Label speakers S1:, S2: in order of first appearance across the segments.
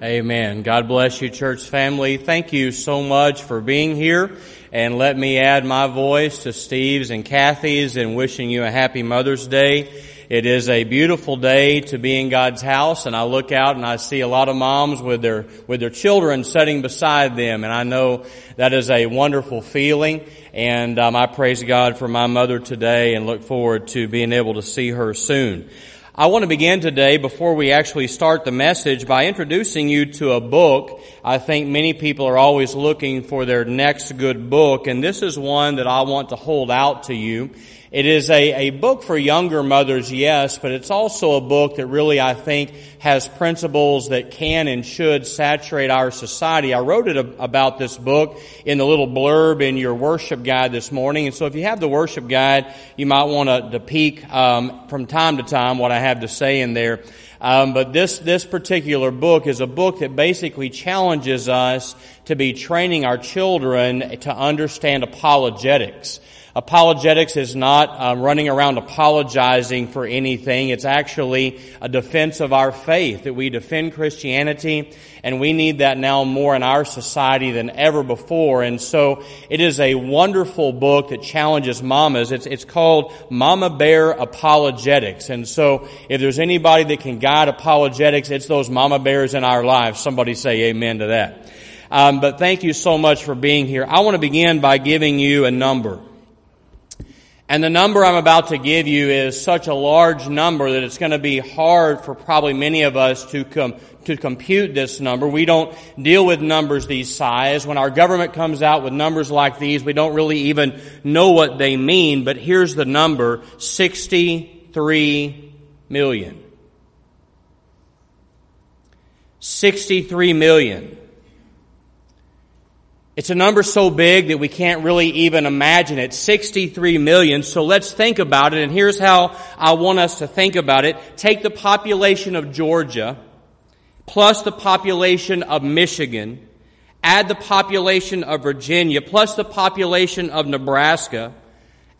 S1: Amen. God bless you, church family. Thank you so much for being here. And let me add my voice to Steve's and Kathy's in wishing you a happy Mother's Day. It is a beautiful day to be in God's house and I look out and I see a lot of moms with their, with their children sitting beside them and I know that is a wonderful feeling and um, I praise God for my mother today and look forward to being able to see her soon. I want to begin today before we actually start the message by introducing you to a book. I think many people are always looking for their next good book and this is one that I want to hold out to you. It is a, a book for younger mothers, yes, but it's also a book that really, I think, has principles that can and should saturate our society. I wrote it about this book in the little blurb in your worship guide this morning. And so if you have the worship guide, you might want to, to peek um, from time to time what I have to say in there. Um, but this this particular book is a book that basically challenges us to be training our children to understand apologetics. Apologetics is not um, running around apologizing for anything. It's actually a defense of our faith that we defend Christianity and we need that now more in our society than ever before. And so it is a wonderful book that challenges mamas. It's, it's called Mama Bear Apologetics. And so if there's anybody that can guide apologetics, it's those mama bears in our lives. Somebody say amen to that. Um, but thank you so much for being here. I want to begin by giving you a number. And the number I'm about to give you is such a large number that it's going to be hard for probably many of us to come to compute this number. We don't deal with numbers these size. When our government comes out with numbers like these, we don't really even know what they mean, but here's the number, 63 million. 63 million. It's a number so big that we can't really even imagine it. 63 million. So let's think about it. And here's how I want us to think about it. Take the population of Georgia plus the population of Michigan. Add the population of Virginia plus the population of Nebraska.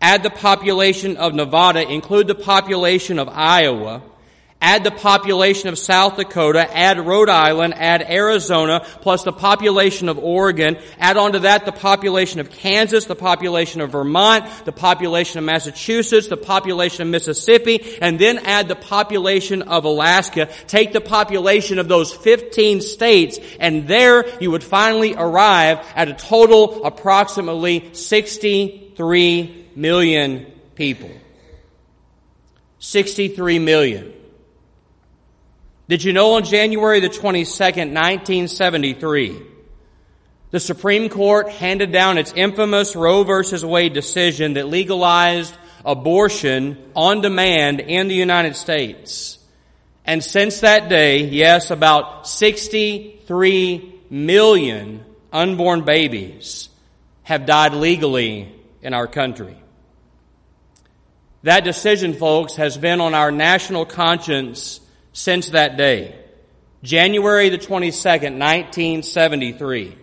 S1: Add the population of Nevada. Include the population of Iowa Add the population of South Dakota, add Rhode Island, add Arizona, plus the population of Oregon, add onto that the population of Kansas, the population of Vermont, the population of Massachusetts, the population of Mississippi, and then add the population of Alaska. Take the population of those 15 states, and there you would finally arrive at a total approximately 63 million people. 63 million. Did you know on January the 22nd, 1973, the Supreme Court handed down its infamous Roe versus Wade decision that legalized abortion on demand in the United States. And since that day, yes, about 63 million unborn babies have died legally in our country. That decision, folks, has been on our national conscience since that day, January the 22nd, 1973.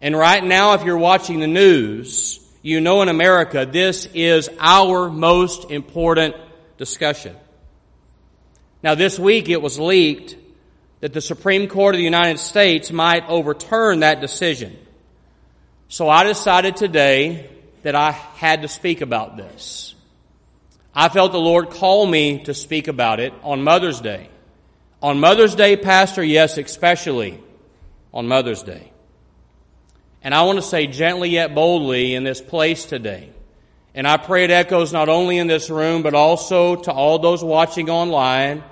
S1: And right now, if you're watching the news, you know in America, this is our most important discussion. Now this week it was leaked that the Supreme Court of the United States might overturn that decision. So I decided today that I had to speak about this. I felt the Lord call me to speak about it on Mother's Day. On Mother's Day, Pastor, yes, especially on Mother's Day. And I want to say gently yet boldly in this place today. And I pray it echoes not only in this room, but also to all those watching online.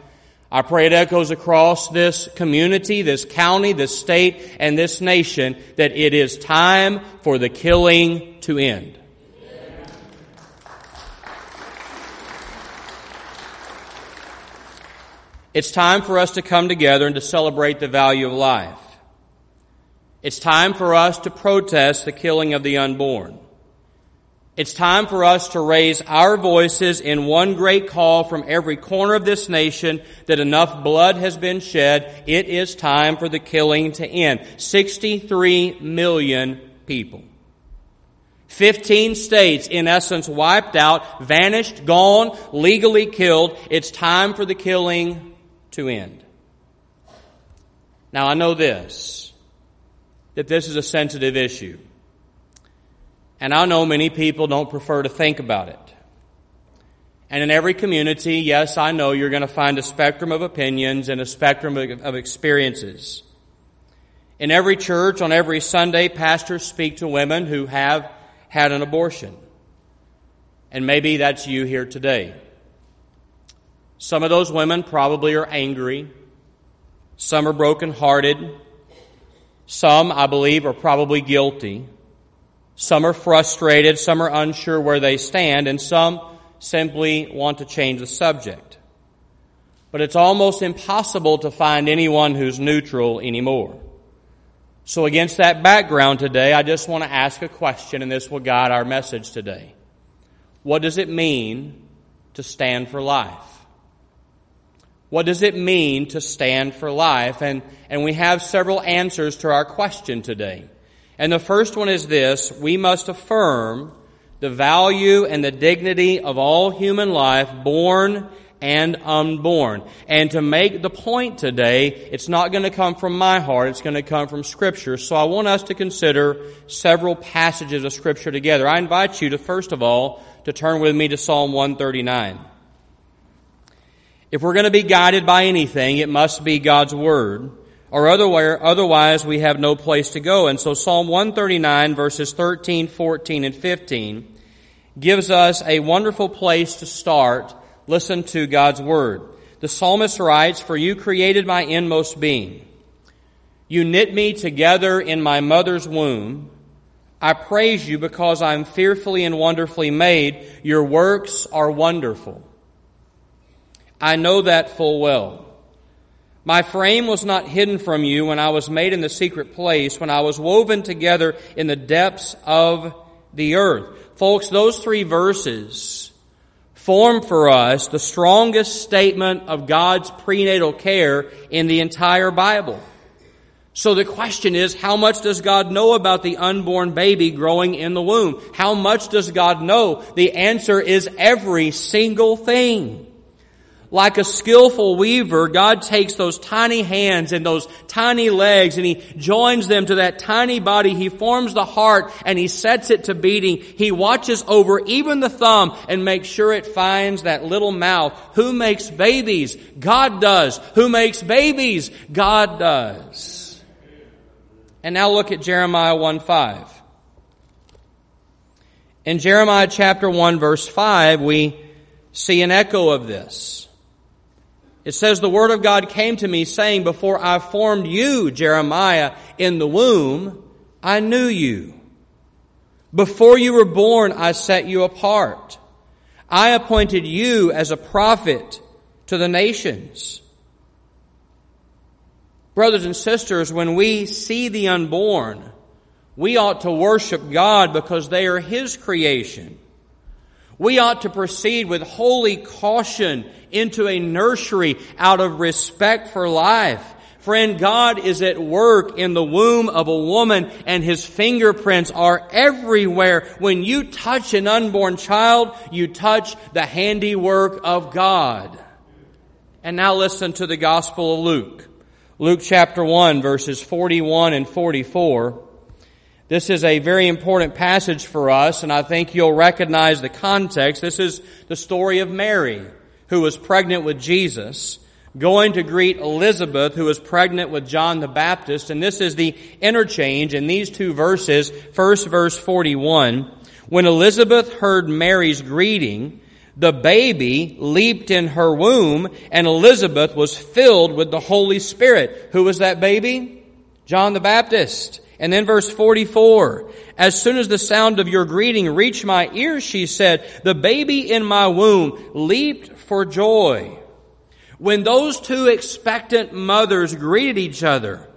S1: I pray it echoes across this community, this county, this state, and this nation that it is time for the killing to end. It's time for us to come together and to celebrate the value of life. It's time for us to protest the killing of the unborn. It's time for us to raise our voices in one great call from every corner of this nation that enough blood has been shed. It is time for the killing to end. 63 million people. 15 states, in essence, wiped out, vanished, gone, legally killed. It's time for the killing to end. Now I know this, that this is a sensitive issue. And I know many people don't prefer to think about it. And in every community, yes, I know you're going to find a spectrum of opinions and a spectrum of experiences. In every church, on every Sunday, pastors speak to women who have had an abortion. And maybe that's you here today. Some of those women probably are angry. Some are brokenhearted. Some, I believe, are probably guilty. Some are frustrated. Some are unsure where they stand. And some simply want to change the subject. But it's almost impossible to find anyone who's neutral anymore. So against that background today, I just want to ask a question and this will guide our message today. What does it mean to stand for life? What does it mean to stand for life? And, and we have several answers to our question today. And the first one is this, we must affirm the value and the dignity of all human life, born and unborn. And to make the point today, it's not going to come from my heart, it's going to come from Scripture. So I want us to consider several passages of Scripture together. I invite you to, first of all, to turn with me to Psalm 139. If we're going to be guided by anything, it must be God's Word or otherwise we have no place to go. And so Psalm 139 verses 13, 14, and 15 gives us a wonderful place to start. Listen to God's word. The psalmist writes, For you created my inmost being. You knit me together in my mother's womb. I praise you because I am fearfully and wonderfully made. Your works are wonderful. I know that full well. My frame was not hidden from you when I was made in the secret place, when I was woven together in the depths of the earth. Folks, those three verses form for us the strongest statement of God's prenatal care in the entire Bible. So the question is, how much does God know about the unborn baby growing in the womb? How much does God know? The answer is every single thing. Like a skillful weaver, God takes those tiny hands and those tiny legs and He joins them to that tiny body. He forms the heart and He sets it to beating. He watches over even the thumb and makes sure it finds that little mouth. Who makes babies? God does. Who makes babies? God does. And now look at Jeremiah 1 5. In Jeremiah chapter 1 verse 5, we see an echo of this. It says, The word of God came to me saying, Before I formed you, Jeremiah, in the womb, I knew you. Before you were born, I set you apart. I appointed you as a prophet to the nations. Brothers and sisters, when we see the unborn, we ought to worship God because they are His creation. We ought to proceed with holy caution into a nursery out of respect for life. Friend, God is at work in the womb of a woman and His fingerprints are everywhere. When you touch an unborn child, you touch the handiwork of God. And now listen to the Gospel of Luke. Luke chapter 1 verses 41 and 44. This is a very important passage for us, and I think you'll recognize the context. This is the story of Mary, who was pregnant with Jesus, going to greet Elizabeth, who was pregnant with John the Baptist, and this is the interchange in these two verses. First verse 41. When Elizabeth heard Mary's greeting, the baby leaped in her womb, and Elizabeth was filled with the Holy Spirit. Who was that baby? John the Baptist. And then verse 44, as soon as the sound of your greeting reached my ears, she said, the baby in my womb leaped for joy. When those two expectant mothers greeted each other,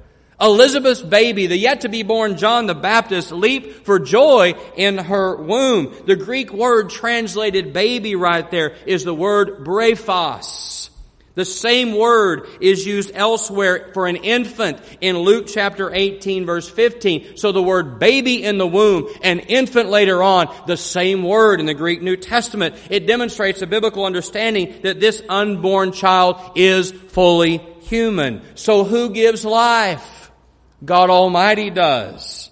S1: Elizabeth's baby, the yet to be born John the Baptist, leaped for joy in her womb. The Greek word translated baby right there is the word brephos. The same word is used elsewhere for an infant in Luke chapter 18 verse 15. So the word baby in the womb and infant later on, the same word in the Greek New Testament. It demonstrates a biblical understanding that this unborn child is fully human. So who gives life? God Almighty does.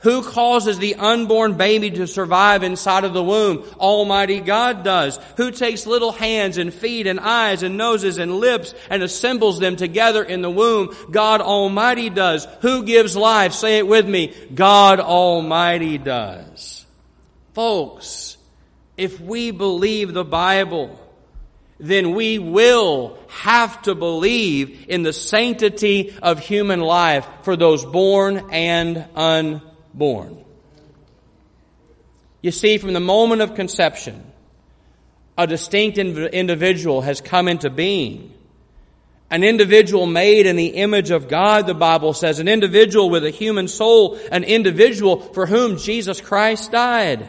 S1: Who causes the unborn baby to survive inside of the womb? Almighty God does. Who takes little hands and feet and eyes and noses and lips and assembles them together in the womb? God Almighty does. Who gives life? Say it with me. God Almighty does. Folks, if we believe the Bible, then we will have to believe in the sanctity of human life for those born and unborn born. You see, from the moment of conception, a distinct individual has come into being. An individual made in the image of God, the Bible says, an individual with a human soul, an individual for whom Jesus Christ died.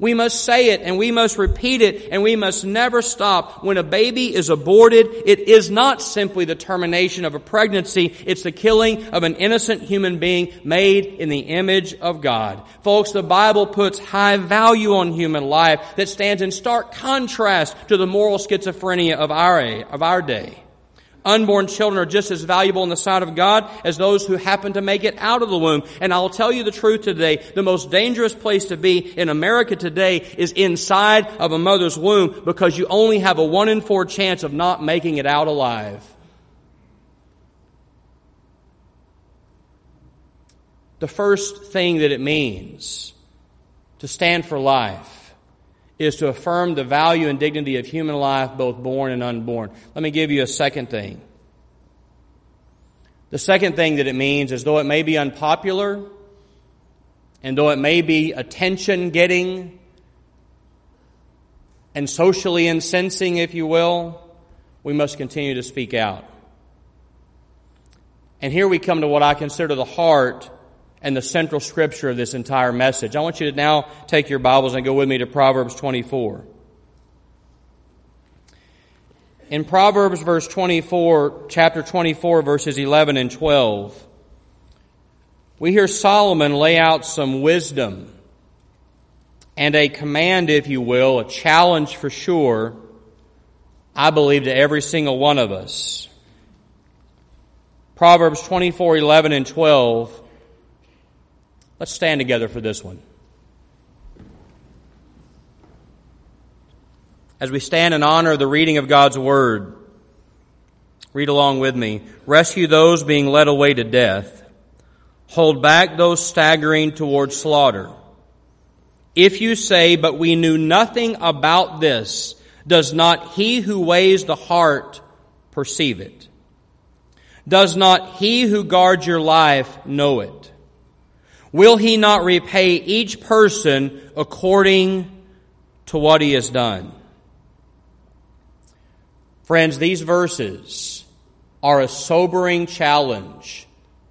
S1: We must say it and we must repeat it and we must never stop. When a baby is aborted, it is not simply the termination of a pregnancy. It's the killing of an innocent human being made in the image of God. Folks, the Bible puts high value on human life that stands in stark contrast to the moral schizophrenia of our, of our day. Unborn children are just as valuable in the sight of God as those who happen to make it out of the womb. And I'll tell you the truth today. The most dangerous place to be in America today is inside of a mother's womb because you only have a one in four chance of not making it out alive. The first thing that it means to stand for life is to affirm the value and dignity of human life, both born and unborn. Let me give you a second thing. The second thing that it means is though it may be unpopular, and though it may be attention getting and socially incensing, if you will, we must continue to speak out. And here we come to what I consider the heart and the central scripture of this entire message. I want you to now take your Bibles and go with me to Proverbs 24. In Proverbs verse 24, chapter 24, verses 11 and 12, we hear Solomon lay out some wisdom and a command, if you will, a challenge for sure, I believe, to every single one of us. Proverbs 24, 11 and 12 Let's stand together for this one. As we stand in honor of the reading of God's Word, read along with me. Rescue those being led away to death. Hold back those staggering towards slaughter. If you say, but we knew nothing about this, does not he who weighs the heart perceive it? Does not he who guards your life know it? Will he not repay each person according to what he has done? Friends, these verses are a sobering challenge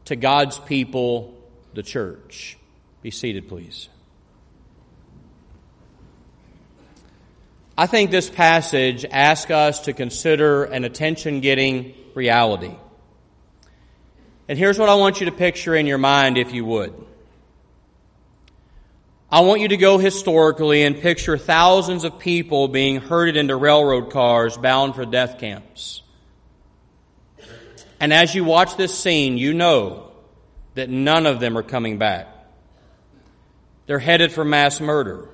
S1: to God's people, the church. Be seated, please. I think this passage asks us to consider an attention getting reality. And here's what I want you to picture in your mind, if you would. I want you to go historically and picture thousands of people being herded into railroad cars bound for death camps. And as you watch this scene, you know that none of them are coming back. They're headed for mass murder.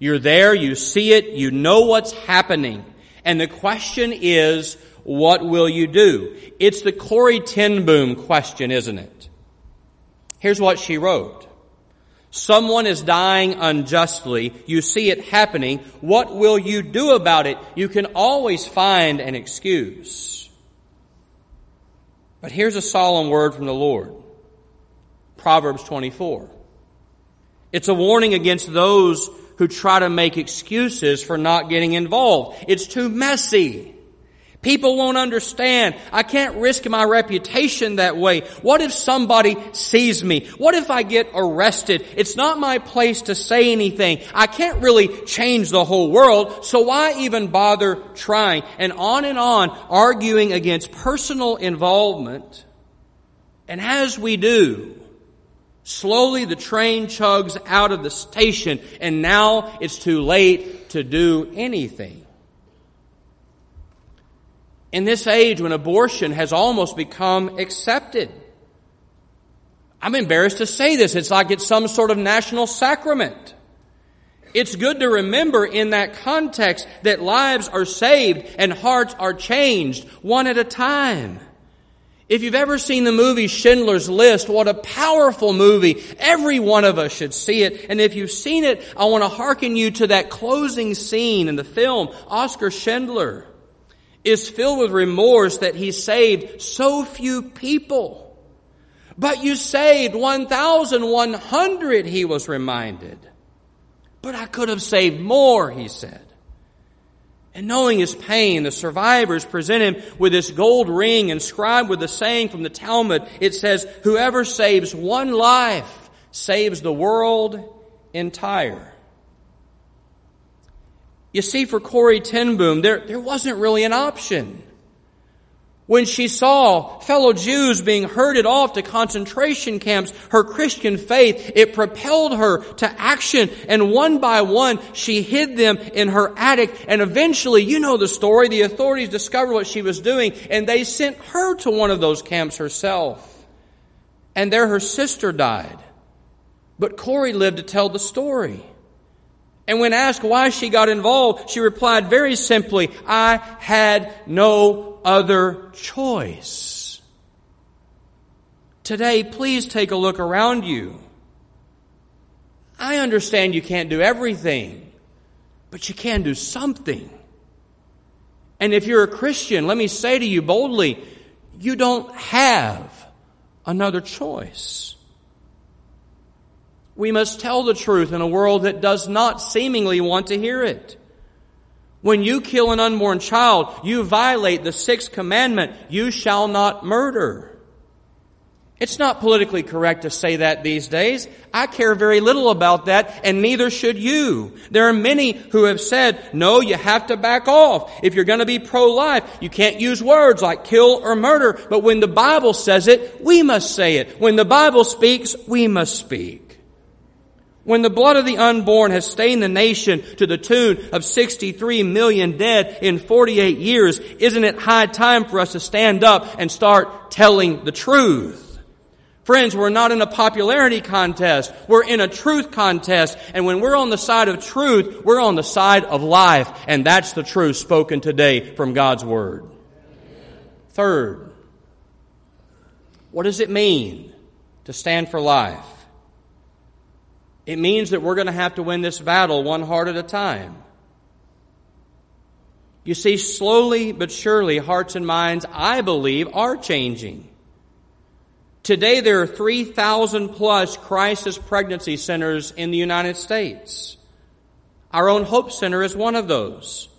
S1: You're there, you see it, you know what's happening. And the question is, what will you do? It's the Corrie ten Boom question, isn't it? Here's what she wrote. Someone is dying unjustly. You see it happening. What will you do about it? You can always find an excuse. But here's a solemn word from the Lord. Proverbs 24. It's a warning against those who try to make excuses for not getting involved. It's too messy. People won't understand. I can't risk my reputation that way. What if somebody sees me? What if I get arrested? It's not my place to say anything. I can't really change the whole world, so why even bother trying? And on and on, arguing against personal involvement. And as we do, slowly the train chugs out of the station, and now it's too late to do anything. In this age when abortion has almost become accepted, I'm embarrassed to say this. It's like it's some sort of national sacrament. It's good to remember in that context that lives are saved and hearts are changed one at a time. If you've ever seen the movie Schindler's List, what a powerful movie. Every one of us should see it. And if you've seen it, I want to hearken you to that closing scene in the film, Oskar Schindler is filled with remorse that he saved so few people. But you saved 1,100, he was reminded. But I could have saved more, he said. And knowing his pain, the survivors present him with this gold ring inscribed with the saying from the Talmud. It says, whoever saves one life saves the world entire. You see, for Corrie ten Boom, there, there wasn't really an option. When she saw fellow Jews being herded off to concentration camps, her Christian faith, it propelled her to action. And one by one, she hid them in her attic. And eventually, you know the story, the authorities discovered what she was doing and they sent her to one of those camps herself. And there her sister died. But Corrie lived to tell the story. And when asked why she got involved, she replied very simply, I had no other choice. Today, please take a look around you. I understand you can't do everything, but you can do something. And if you're a Christian, let me say to you boldly, you don't have another choice. We must tell the truth in a world that does not seemingly want to hear it. When you kill an unborn child, you violate the sixth commandment, you shall not murder. It's not politically correct to say that these days. I care very little about that, and neither should you. There are many who have said, no, you have to back off. If you're going to be pro-life, you can't use words like kill or murder. But when the Bible says it, we must say it. When the Bible speaks, we must speak. When the blood of the unborn has stained the nation to the tune of 63 million dead in 48 years, isn't it high time for us to stand up and start telling the truth? Friends, we're not in a popularity contest. We're in a truth contest. And when we're on the side of truth, we're on the side of life. And that's the truth spoken today from God's Word. Third, what does it mean to stand for life? It means that we're going to have to win this battle one heart at a time. You see, slowly but surely, hearts and minds, I believe, are changing. Today, there are 3,000 plus crisis pregnancy centers in the United States. Our own Hope Center is one of those.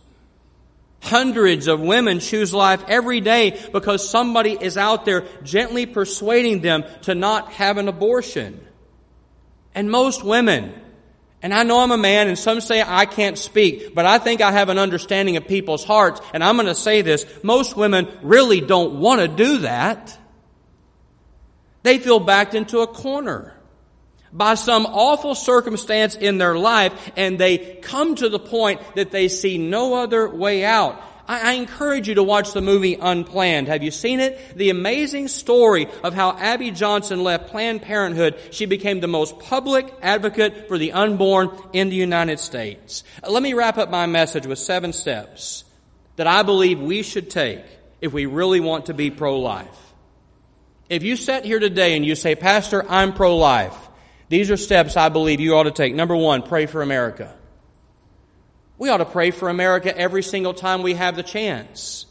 S1: Hundreds of women choose life every day because somebody is out there gently persuading them to not have an abortion. And most women, and I know I'm a man and some say I can't speak, but I think I have an understanding of people's hearts, and I'm going to say this, most women really don't want to do that. They feel backed into a corner by some awful circumstance in their life, and they come to the point that they see no other way out. I, I encourage you to watch the movie Unplanned. Have you seen it? The amazing story of how Abby Johnson left Planned Parenthood. She became the most public advocate for the unborn in the United States. Uh, let me wrap up my message with seven steps that I believe we should take if we really want to be pro-life. If you sit here today and you say, Pastor, I'm pro-life, these are steps I believe you ought to take. Number one, pray for America. We ought to pray for America every single time we have the chance.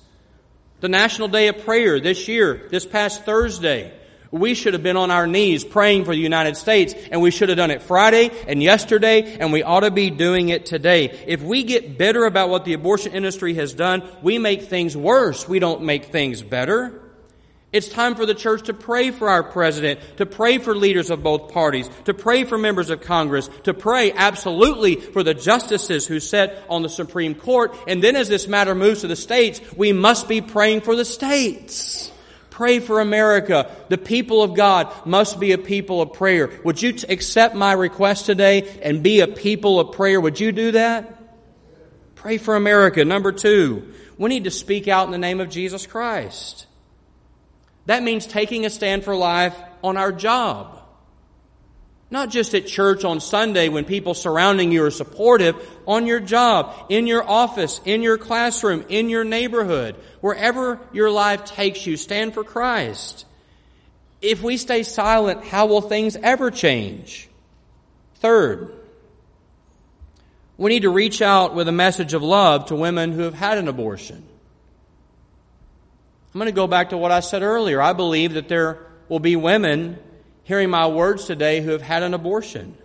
S1: The National Day of Prayer this year, this past Thursday, We should have been on our knees praying for the United States, and we should have done it Friday and yesterday, and we ought to be doing it today. If we get bitter about what the abortion industry has done, we make things worse. We don't make things better. It's time for the church to pray for our president, to pray for leaders of both parties, to pray for members of Congress, to pray absolutely for the justices who sit on the Supreme Court. And then as this matter moves to the states, we must be praying for the states. Pray for America. The people of God must be a people of prayer. Would you accept my request today and be a people of prayer? Would you do that? Pray for America. Number two, we need to speak out in the name of Jesus Christ. That means taking a stand for life on our job. Not just at church on Sunday when people surrounding you are supportive, on your job, in your office, in your classroom, in your neighborhood, wherever your life takes you, stand for Christ. If we stay silent, how will things ever change? Third, we need to reach out with a message of love to women who have had an abortion. I'm going to go back to what I said earlier. I believe that there will be women hearing my words today who have had an abortion.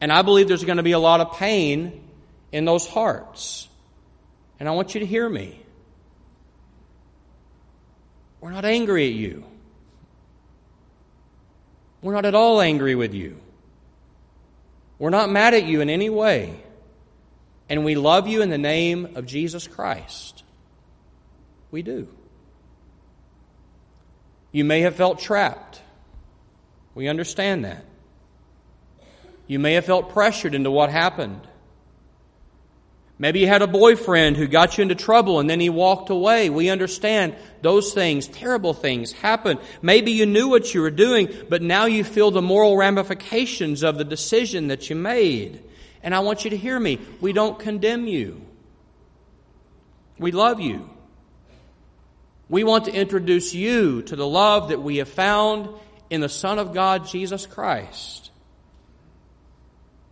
S1: And I believe there's going to be a lot of pain in those hearts. And I want you to hear me. We're not angry at you. We're not at all angry with you. We're not mad at you in any way. And we love you in the name of Jesus Christ. We do. You may have felt trapped. We understand that. You may have felt pressured into what happened. Maybe you had a boyfriend who got you into trouble and then he walked away. We understand those things, terrible things happen. Maybe you knew what you were doing, but now you feel the moral ramifications of the decision that you made. And I want you to hear me. We don't condemn you. We love you. We want to introduce you to the love that we have found in the Son of God, Jesus Christ.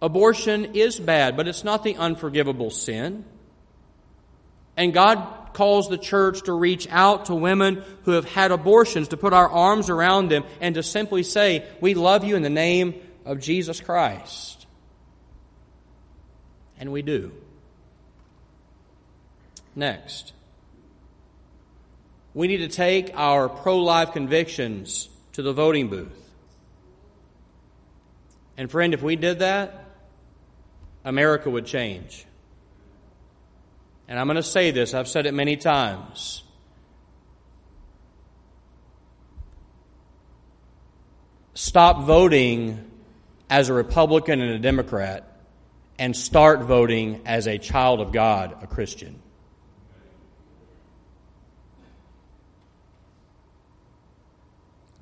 S1: Abortion is bad, but it's not the unforgivable sin. And God calls the church to reach out to women who have had abortions, to put our arms around them, and to simply say, We love you in the name of Jesus Christ. And we do. Next. We need to take our pro life convictions to the voting booth. And, friend, if we did that, America would change. And I'm going to say this, I've said it many times. Stop voting as a Republican and a Democrat and start voting as a child of God, a Christian.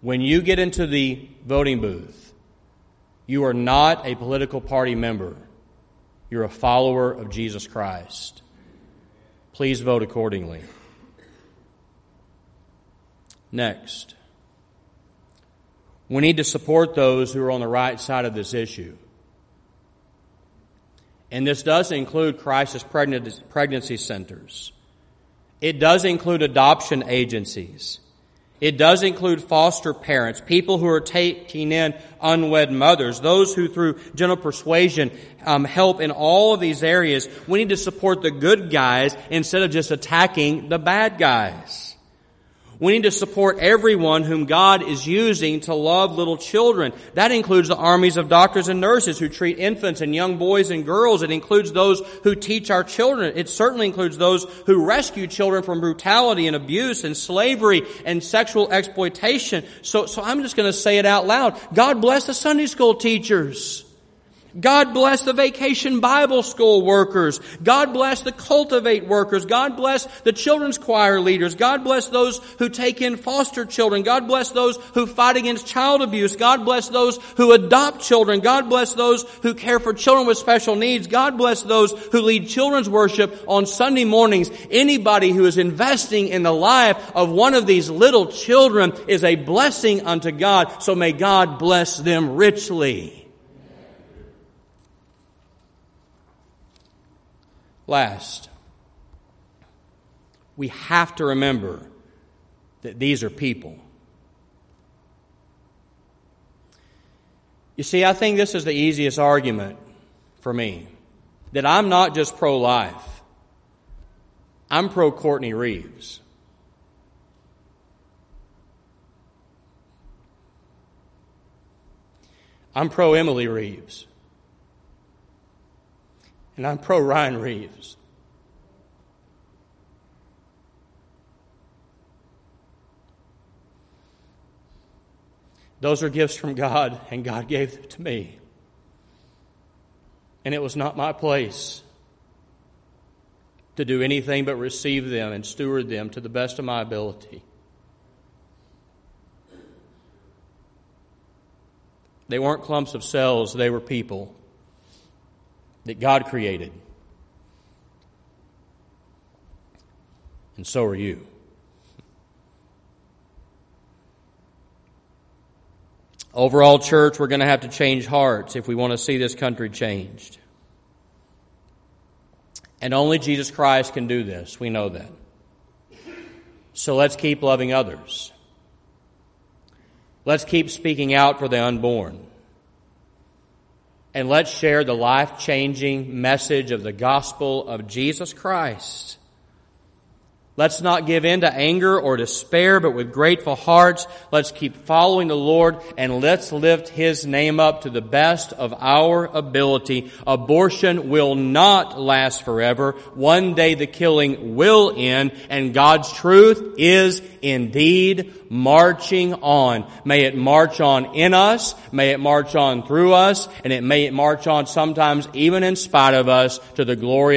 S1: When you get into the voting booth, you are not a political party member. You're a follower of Jesus Christ. Please vote accordingly. Next, we need to support those who are on the right side of this issue. And this does include crisis pregnancy centers. It does include adoption agencies. It does include foster parents, people who are taking in unwed mothers, those who through gentle persuasion um, help in all of these areas. We need to support the good guys instead of just attacking the bad guys. We need to support everyone whom God is using to love little children. That includes the armies of doctors and nurses who treat infants and young boys and girls. It includes those who teach our children. It certainly includes those who rescue children from brutality and abuse and slavery and sexual exploitation. So, so I'm just going to say it out loud. God bless the Sunday school teachers. God bless the vacation Bible school workers. God bless the cultivate workers. God bless the children's choir leaders. God bless those who take in foster children. God bless those who fight against child abuse. God bless those who adopt children. God bless those who care for children with special needs. God bless those who lead children's worship on Sunday mornings. Anybody who is investing in the life of one of these little children is a blessing unto God. So may God bless them richly. Last, we have to remember that these are people. You see, I think this is the easiest argument for me that I'm not just pro life, I'm pro Courtney Reeves. I'm pro Emily Reeves. And I'm pro Ryan Reeves. Those are gifts from God, and God gave them to me. And it was not my place to do anything but receive them and steward them to the best of my ability. They weren't clumps of cells, they were people that God created. And so are you. Overall, church, we're going to have to change hearts if we want to see this country changed. And only Jesus Christ can do this. We know that. So let's keep loving others. Let's keep speaking out for the unborn. And let's share the life changing message of the gospel of Jesus Christ. Let's not give in to anger or despair, but with grateful hearts, let's keep following the Lord and let's lift His name up to the best of our ability. Abortion will not last forever. One day the killing will end and God's truth is indeed marching on. May it march on in us, may it march on through us, and it may it march on sometimes even in spite of us to the glory of